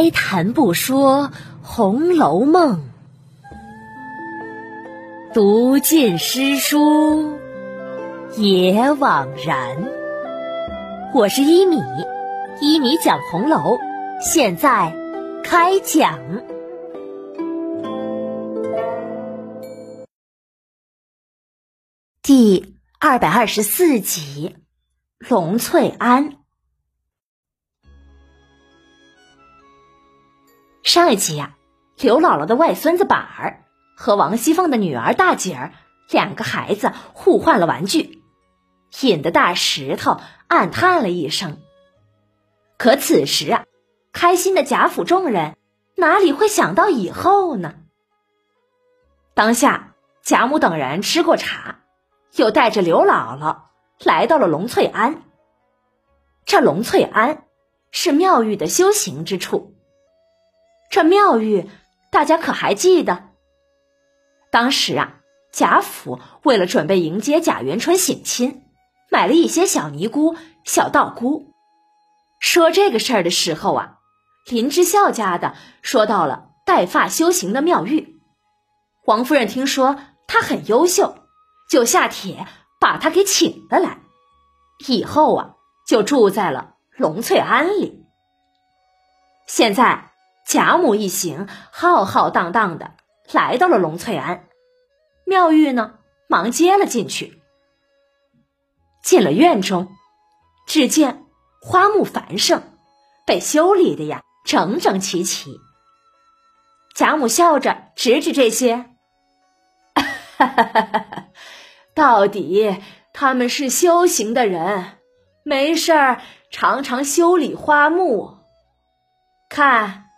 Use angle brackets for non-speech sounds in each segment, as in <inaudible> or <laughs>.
开谈不说《红楼梦》，读尽诗书也枉然。我是一米，一米讲红楼，现在开讲第二百二十四集《龙翠庵》。上一集呀，刘姥姥的外孙子板儿和王熙凤的女儿大姐儿两个孩子互换了玩具，引得大石头暗叹了一声。可此时啊，开心的贾府众人哪里会想到以后呢？当下贾母等人吃过茶，又带着刘姥姥来到了龙翠庵。这龙翠庵是妙玉的修行之处。这妙玉，大家可还记得？当时啊，贾府为了准备迎接贾元春省亲，买了一些小尼姑、小道姑。说这个事儿的时候啊，林之孝家的说到了带发修行的妙玉。王夫人听说她很优秀，就下帖把她给请了来，以后啊就住在了龙翠庵里。现在。贾母一行浩浩荡荡的来到了龙翠庵，妙玉呢忙接了进去。进了院中，只见花木繁盛，被修理的呀整整齐齐。贾母笑着指指这些，哈哈哈哈到底他们是修行的人，没事儿常常修理花木，看。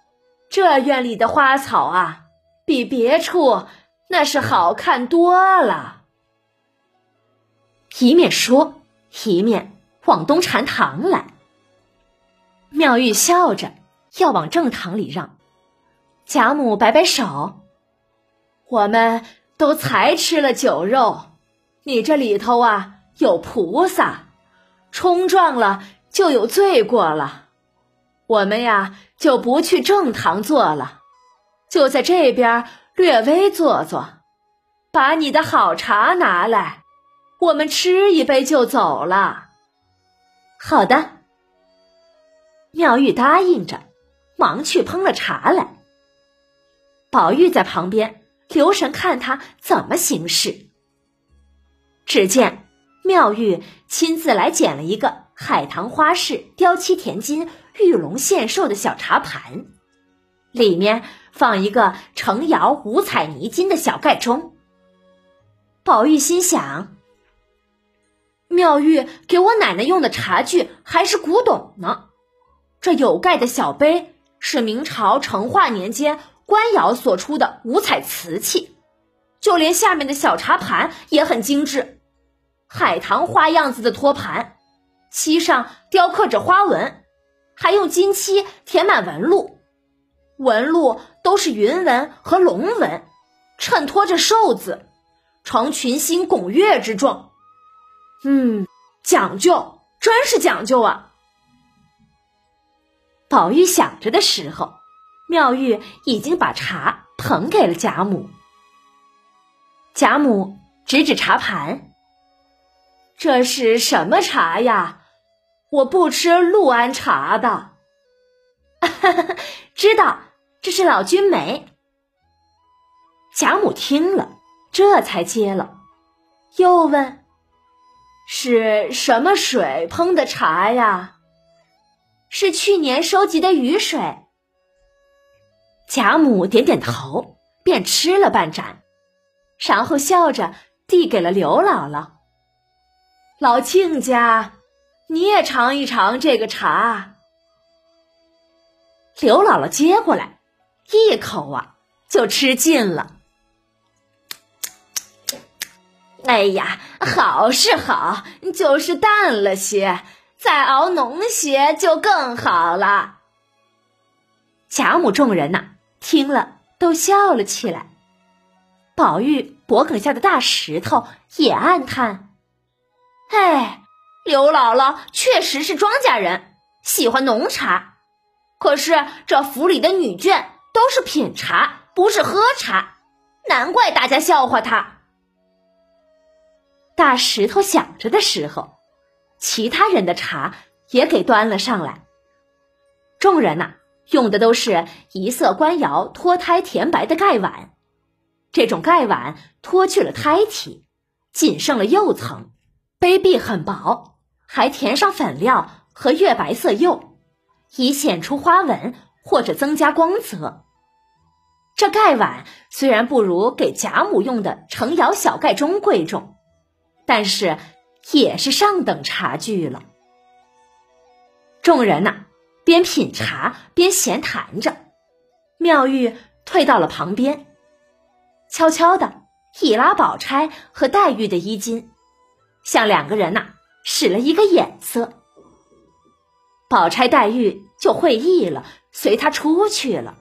这院里的花草啊，比别处那是好看多了。一面说，一面往东禅堂来。妙玉笑着要往正堂里让，贾母摆摆手：“我们都才吃了酒肉，你这里头啊有菩萨，冲撞了就有罪过了。”我们呀，就不去正堂坐了，就在这边略微坐坐，把你的好茶拿来，我们吃一杯就走了。好的，妙玉答应着，忙去烹了茶来。宝玉在旁边留神看他怎么行事。只见妙玉亲自来捡了一个海棠花式雕漆填金。玉龙献寿的小茶盘，里面放一个成窑五彩泥金的小盖钟。宝玉心想：妙玉给我奶奶用的茶具还是古董呢，这有盖的小杯是明朝成化年间官窑所出的五彩瓷器，就连下面的小茶盘也很精致，海棠花样子的托盘，漆上雕刻着花纹。还用金漆填满纹路，纹路都是云纹和龙纹，衬托着寿字，成群星拱月之状。嗯，讲究，真是讲究啊！宝玉想着的时候，妙玉已经把茶捧给了贾母。贾母指指茶盘：“这是什么茶呀？”我不吃陆安茶的，<laughs> 知道这是老君梅。贾母听了，这才接了，又问：“是什么水烹的茶呀？”是去年收集的雨水。贾母点点头，便吃了半盏，然后笑着递给了刘姥姥。老亲家。你也尝一尝这个茶。刘姥姥接过来，一口啊就吃尽了。哎呀，好是好，就是淡了些，再熬浓些就更好了。贾母众人呐，听了都笑了起来。宝玉脖梗下的大石头也暗叹：“哎。”刘姥姥确实是庄稼人，喜欢浓茶，可是这府里的女眷都是品茶，不是喝茶，难怪大家笑话她。大石头想着的时候，其他人的茶也给端了上来。众人呐，用的都是一色官窑脱胎甜白的盖碗，这种盖碗脱去了胎体，仅剩了釉层，杯壁很薄，还填上粉料和月白色釉，以显出花纹或者增加光泽。这盖碗虽然不如给贾母用的成窑小盖钟贵重。但是也是上等茶具了。众人呐，边品茶边闲谈着。妙玉退到了旁边，悄悄的一拉宝钗和黛玉的衣襟，向两个人呐使了一个眼色。宝钗、黛玉就会意了，随他出去了。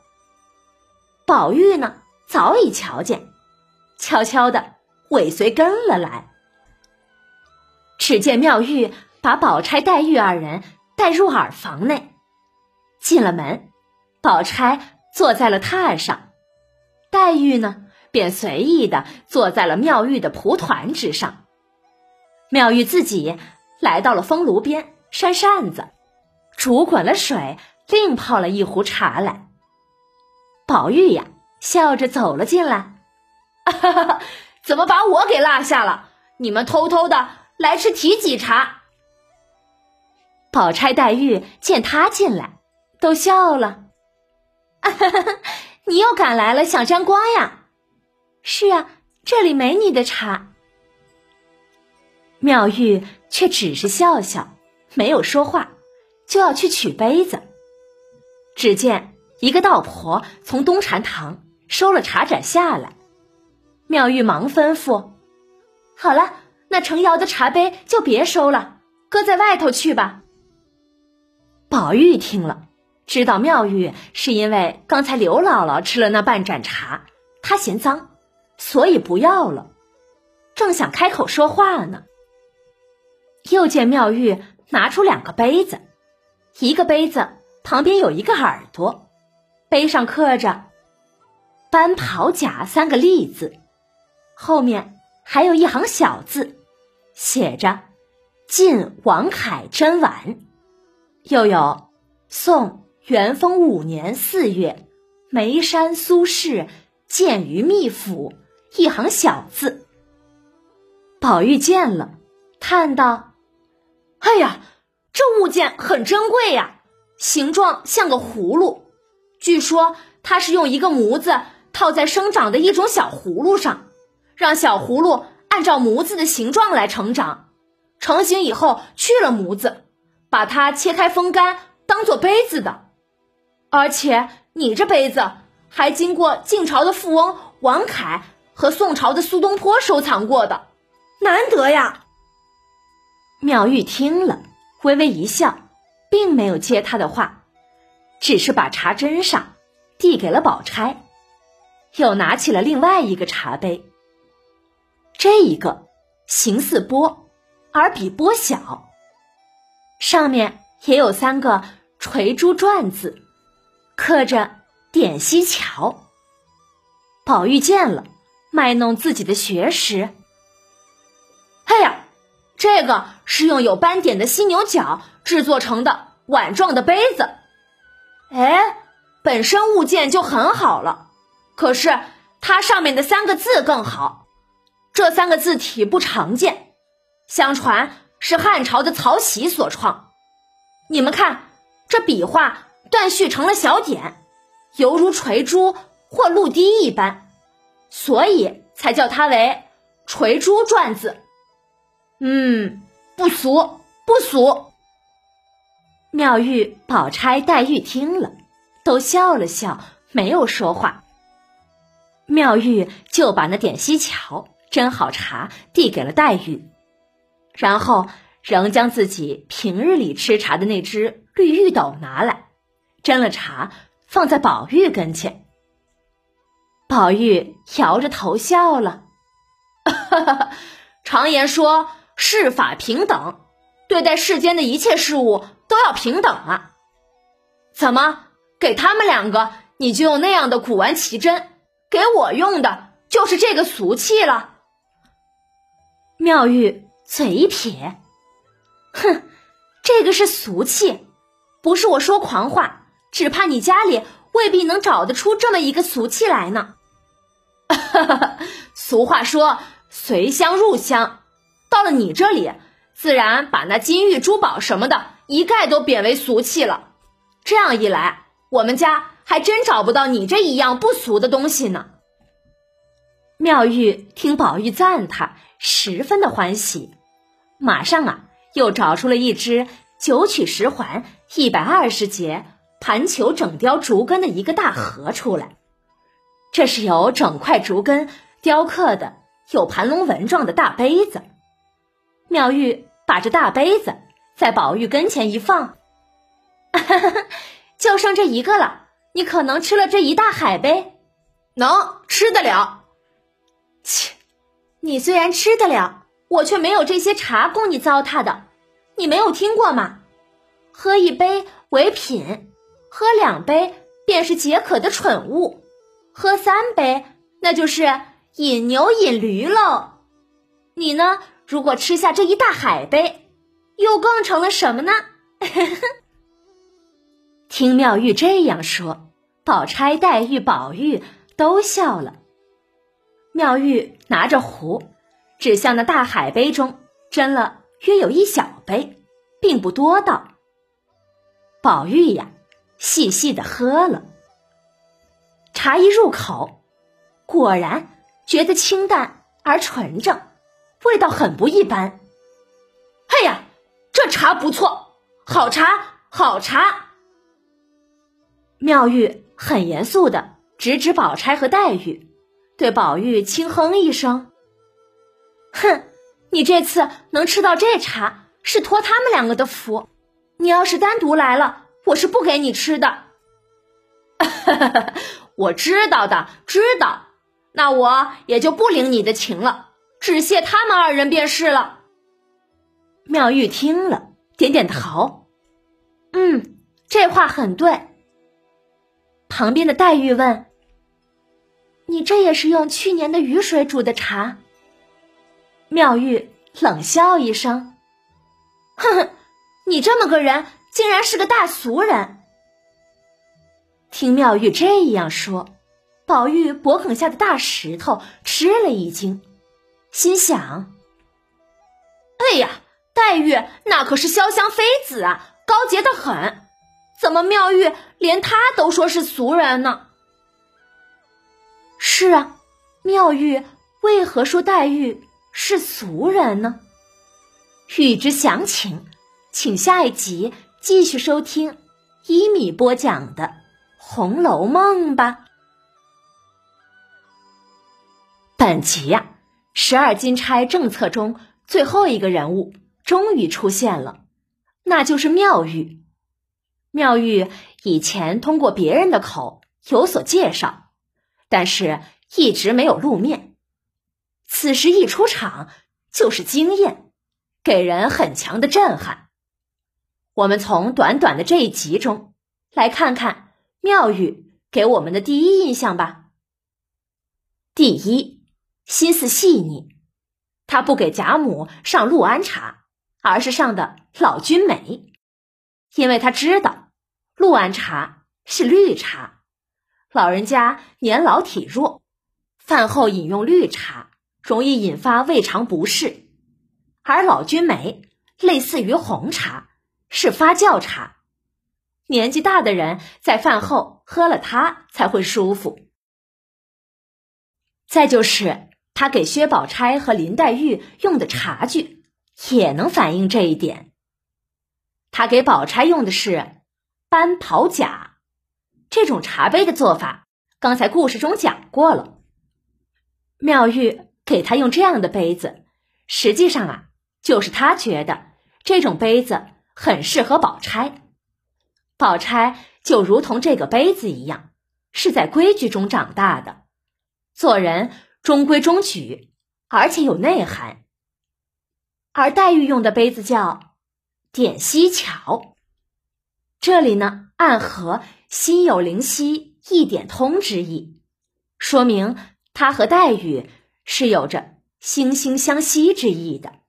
宝玉呢，早已瞧见，悄悄的尾随跟了来。只见妙玉把宝钗、黛玉二人带入耳房内，进了门，宝钗坐在了榻上，黛玉呢便随意的坐在了妙玉的蒲团之上。妙玉自己来到了风炉边扇扇子，煮滚了水，另泡了一壶茶来。宝玉呀笑着走了进来，哈 <laughs> 哈怎么把我给落下了？你们偷偷的。来吃提几茶。宝钗、黛玉见他进来，都笑了。哈 <laughs> 哈你又赶来了，想沾光呀？是啊，这里没你的茶。妙玉却只是笑笑，没有说话，就要去取杯子。只见一个道婆从东禅堂收了茶盏下来，妙玉忙吩咐：“好了。”那程瑶的茶杯就别收了，搁在外头去吧。宝玉听了，知道妙玉是因为刚才刘姥姥吃了那半盏茶，他嫌脏，所以不要了。正想开口说话呢，又见妙玉拿出两个杯子，一个杯子旁边有一个耳朵，杯上刻着“班袍甲”三个立字，后面还有一行小字。写着“晋王恺珍碗”，又有“宋元丰五年四月，眉山苏轼见于秘府”一行小字。宝玉见了，叹道：“哎呀，这物件很珍贵呀，形状像个葫芦。据说它是用一个模子套在生长的一种小葫芦上，让小葫芦。”按照模子的形状来成长，成型以后去了模子，把它切开风干，当做杯子的。而且你这杯子还经过晋朝的富翁王恺和宋朝的苏东坡收藏过的，难得呀。妙玉听了，微微一笑，并没有接他的话，只是把茶斟上，递给了宝钗，又拿起了另外一个茶杯。这一个形似钵，而比钵小，上面也有三个垂珠篆字，刻着“点西桥”。宝玉见了，卖弄自己的学识：“哎呀，这个是用有斑点的犀牛角制作成的碗状的杯子。哎，本身物件就很好了，可是它上面的三个字更好。”这三个字体不常见，相传是汉朝的曹玺所创。你们看，这笔画断续成了小点，犹如垂珠或露滴一般，所以才叫它为垂珠篆字。嗯，不俗，不俗。妙玉、宝钗、黛玉听了，都笑了笑，没有说话。妙玉就把那点西桥。斟好茶，递给了黛玉，然后仍将自己平日里吃茶的那只绿玉斗拿来，斟了茶放在宝玉跟前。宝玉摇着头笑了，<laughs> 常言说世法平等，对待世间的一切事物都要平等啊！怎么给他们两个，你就用那样的古玩奇珍；给我用的，就是这个俗气了。妙玉嘴一撇，哼，这个是俗气，不是我说狂话，只怕你家里未必能找得出这么一个俗气来呢。<laughs> 俗话说“随香入香”，到了你这里，自然把那金玉珠宝什么的一概都贬为俗气了。这样一来，我们家还真找不到你这一样不俗的东西呢。妙玉听宝玉赞他，十分的欢喜，马上啊，又找出了一只九曲十环、一百二十节盘球整雕竹根的一个大盒出来。这是由整块竹根雕刻的，有盘龙纹状的大杯子。妙玉把这大杯子在宝玉跟前一放，<laughs> 就剩这一个了。你可能吃了这一大海呗？能吃得了。切，你虽然吃得了，我却没有这些茶供你糟蹋的。你没有听过吗？喝一杯为品，喝两杯便是解渴的蠢物。喝三杯，那就是饮牛饮驴喽。你呢？如果吃下这一大海杯，又更成了什么呢？<laughs> 听妙玉这样说，宝钗、黛玉、宝玉都笑了。妙玉拿着壶，指向那大海杯中斟了约有一小杯，并不多道。宝玉呀，细细的喝了。茶一入口，果然觉得清淡而纯正，味道很不一般。哎呀，这茶不错，好茶，好茶！妙玉很严肃的指指宝钗和黛玉，对宝玉轻哼一声：“哼，你这次能吃到这茶，是托他们两个的福。你要是单独来了，我是不给你吃的。”哈哈。我知道的，知道，那我也就不领你的情了，只谢他们二人便是了。妙玉听了，点点头，嗯，这话很对。旁边的黛玉问：“你这也是用去年的雨水煮的茶？”妙玉冷笑一声：“哼哼，你这么个人，竟然是个大俗人。”听妙玉这样说，宝玉脖梗下的大石头吃了一惊，心想：“哎呀，黛玉那可是潇湘妃子啊，高洁的很，怎么妙玉连她都说是俗人呢？”是啊，妙玉为何说黛玉是俗人呢？欲知详情，请下一集继续收听一米播讲的。《红楼梦》吧。本集呀，十二金钗政策中最后一个人物终于出现了，那就是妙玉。妙玉以前通过别人的口有所介绍，但是一直没有露面。此时一出场就是惊艳，给人很强的震撼。我们从短短的这一集中来看看。妙玉给我们的第一印象吧。第一，心思细腻，他不给贾母上陆安茶，而是上的老君美，因为他知道陆安茶是绿茶，老人家年老体弱，饭后饮用绿茶容易引发胃肠不适，而老君梅类似于红茶，是发酵茶。年纪大的人在饭后喝了它才会舒服。再就是他给薛宝钗和林黛玉用的茶具，也能反映这一点。他给宝钗用的是班袍甲，这种茶杯的做法，刚才故事中讲过了。妙玉给他用这样的杯子，实际上啊，就是他觉得这种杯子很适合宝钗。宝钗就如同这个杯子一样，是在规矩中长大的，做人中规中矩，而且有内涵。而黛玉用的杯子叫点溪桥，这里呢暗合心有灵犀一点通之意，说明他和黛玉是有着惺惺相惜之意的。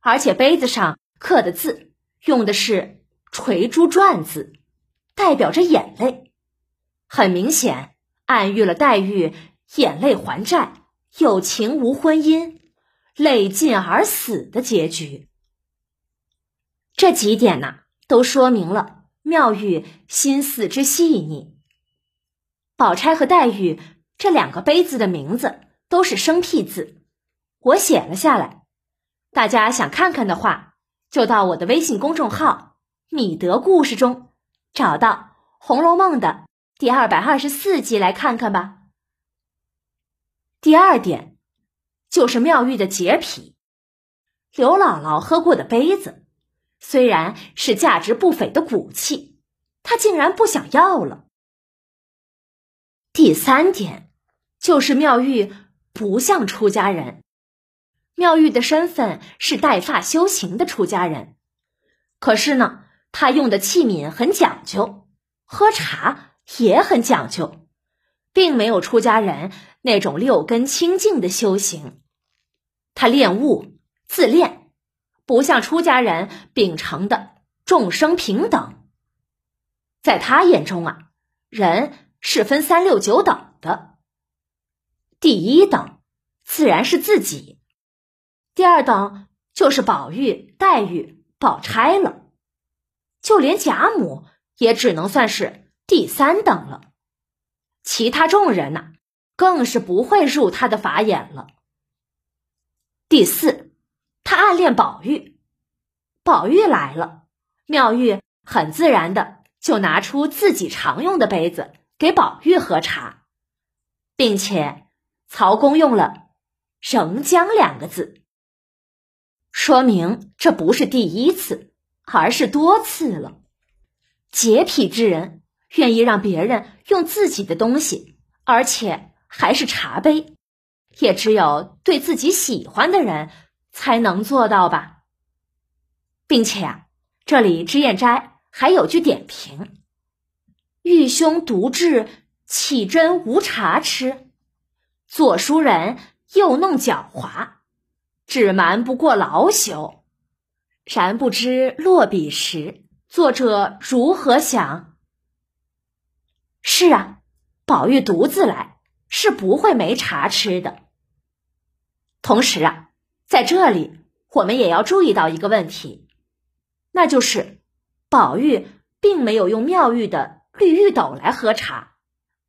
而且杯子上刻的字用的是垂珠篆字，代表着眼泪，很明显暗喻了黛玉眼泪还债、有情无婚姻、泪尽而死的结局。这几点呢，都说明了妙玉心思之细腻。宝钗和黛玉这两个杯子的名字都是生僻字，我写了下来。大家想看看的话，就到我的微信公众号“米德故事”中找到《红楼梦》的第二百二十四集来看看吧。第二点就是妙玉的洁癖，刘姥姥喝过的杯子虽然是价值不菲的古器，她竟然不想要了。第三点就是妙玉不像出家人。妙玉的身份是带发修行的出家人，可是呢，她用的器皿很讲究，喝茶也很讲究，并没有出家人那种六根清净的修行。他练悟自恋，不像出家人秉承的众生平等。在他眼中啊，人是分三六九等的，第一等自然是自己。第二等就是宝玉、黛玉、宝钗了，就连贾母也只能算是第三等了。其他众人呐，更是不会入他的法眼了。第四，他暗恋宝玉，宝玉来了，妙玉很自然的就拿出自己常用的杯子给宝玉喝茶，并且曹公用了“仍将”两个字。说明这不是第一次，而是多次了。洁癖之人愿意让别人用自己的东西，而且还是茶杯，也只有对自己喜欢的人才能做到吧。并且啊，这里脂砚斋还有句点评：“玉兄独智，岂真无茶吃？左书人又弄狡猾。”只瞒不过老朽，然不知落笔时，作者如何想？是啊，宝玉独自来是不会没茶吃的。同时啊，在这里我们也要注意到一个问题，那就是宝玉并没有用妙玉的绿玉斗来喝茶，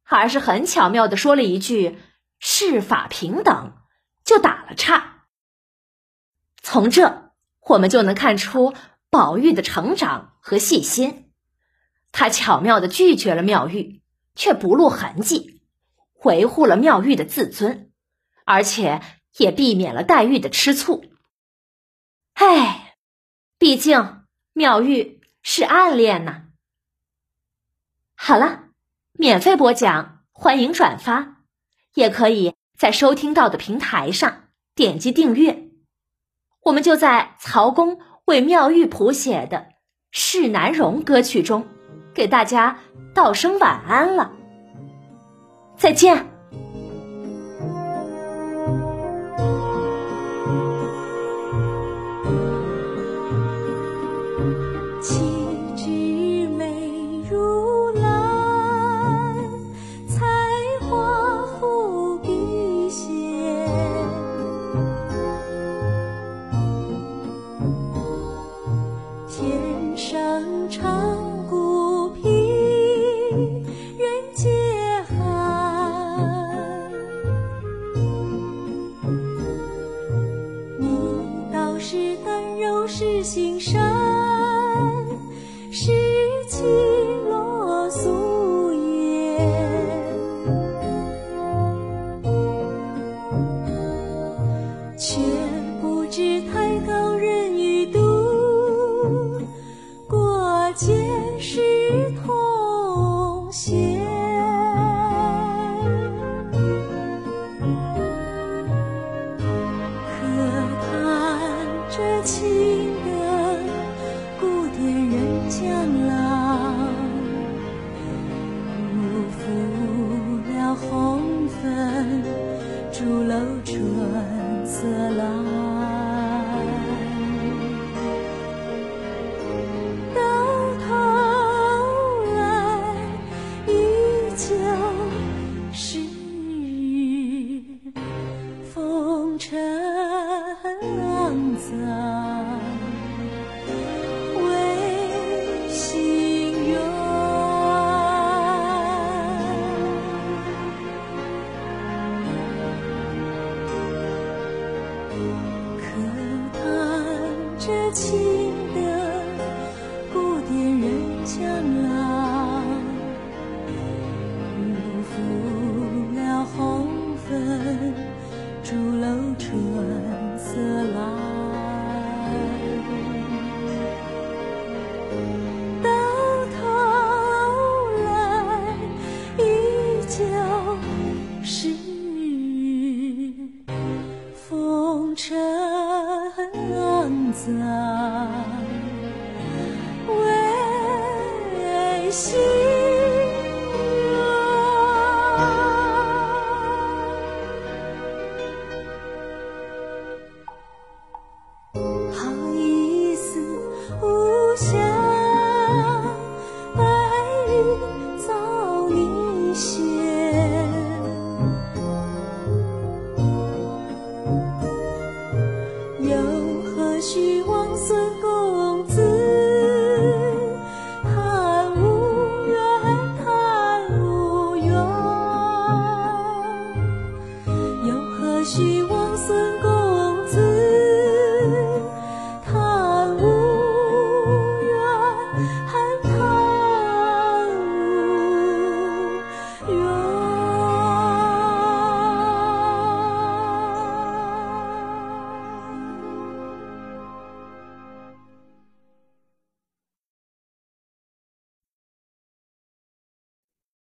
而是很巧妙的说了一句“世法平等”，就打了岔。从这，我们就能看出宝玉的成长和细心。他巧妙的拒绝了妙玉，却不露痕迹，维护了妙玉的自尊，而且也避免了黛玉的吃醋。唉，毕竟妙玉是暗恋呐。好了，免费播讲，欢迎转发，也可以在收听到的平台上点击订阅。我们就在曹公为妙玉谱写的《世南容》歌曲中，给大家道声晚安了。再见。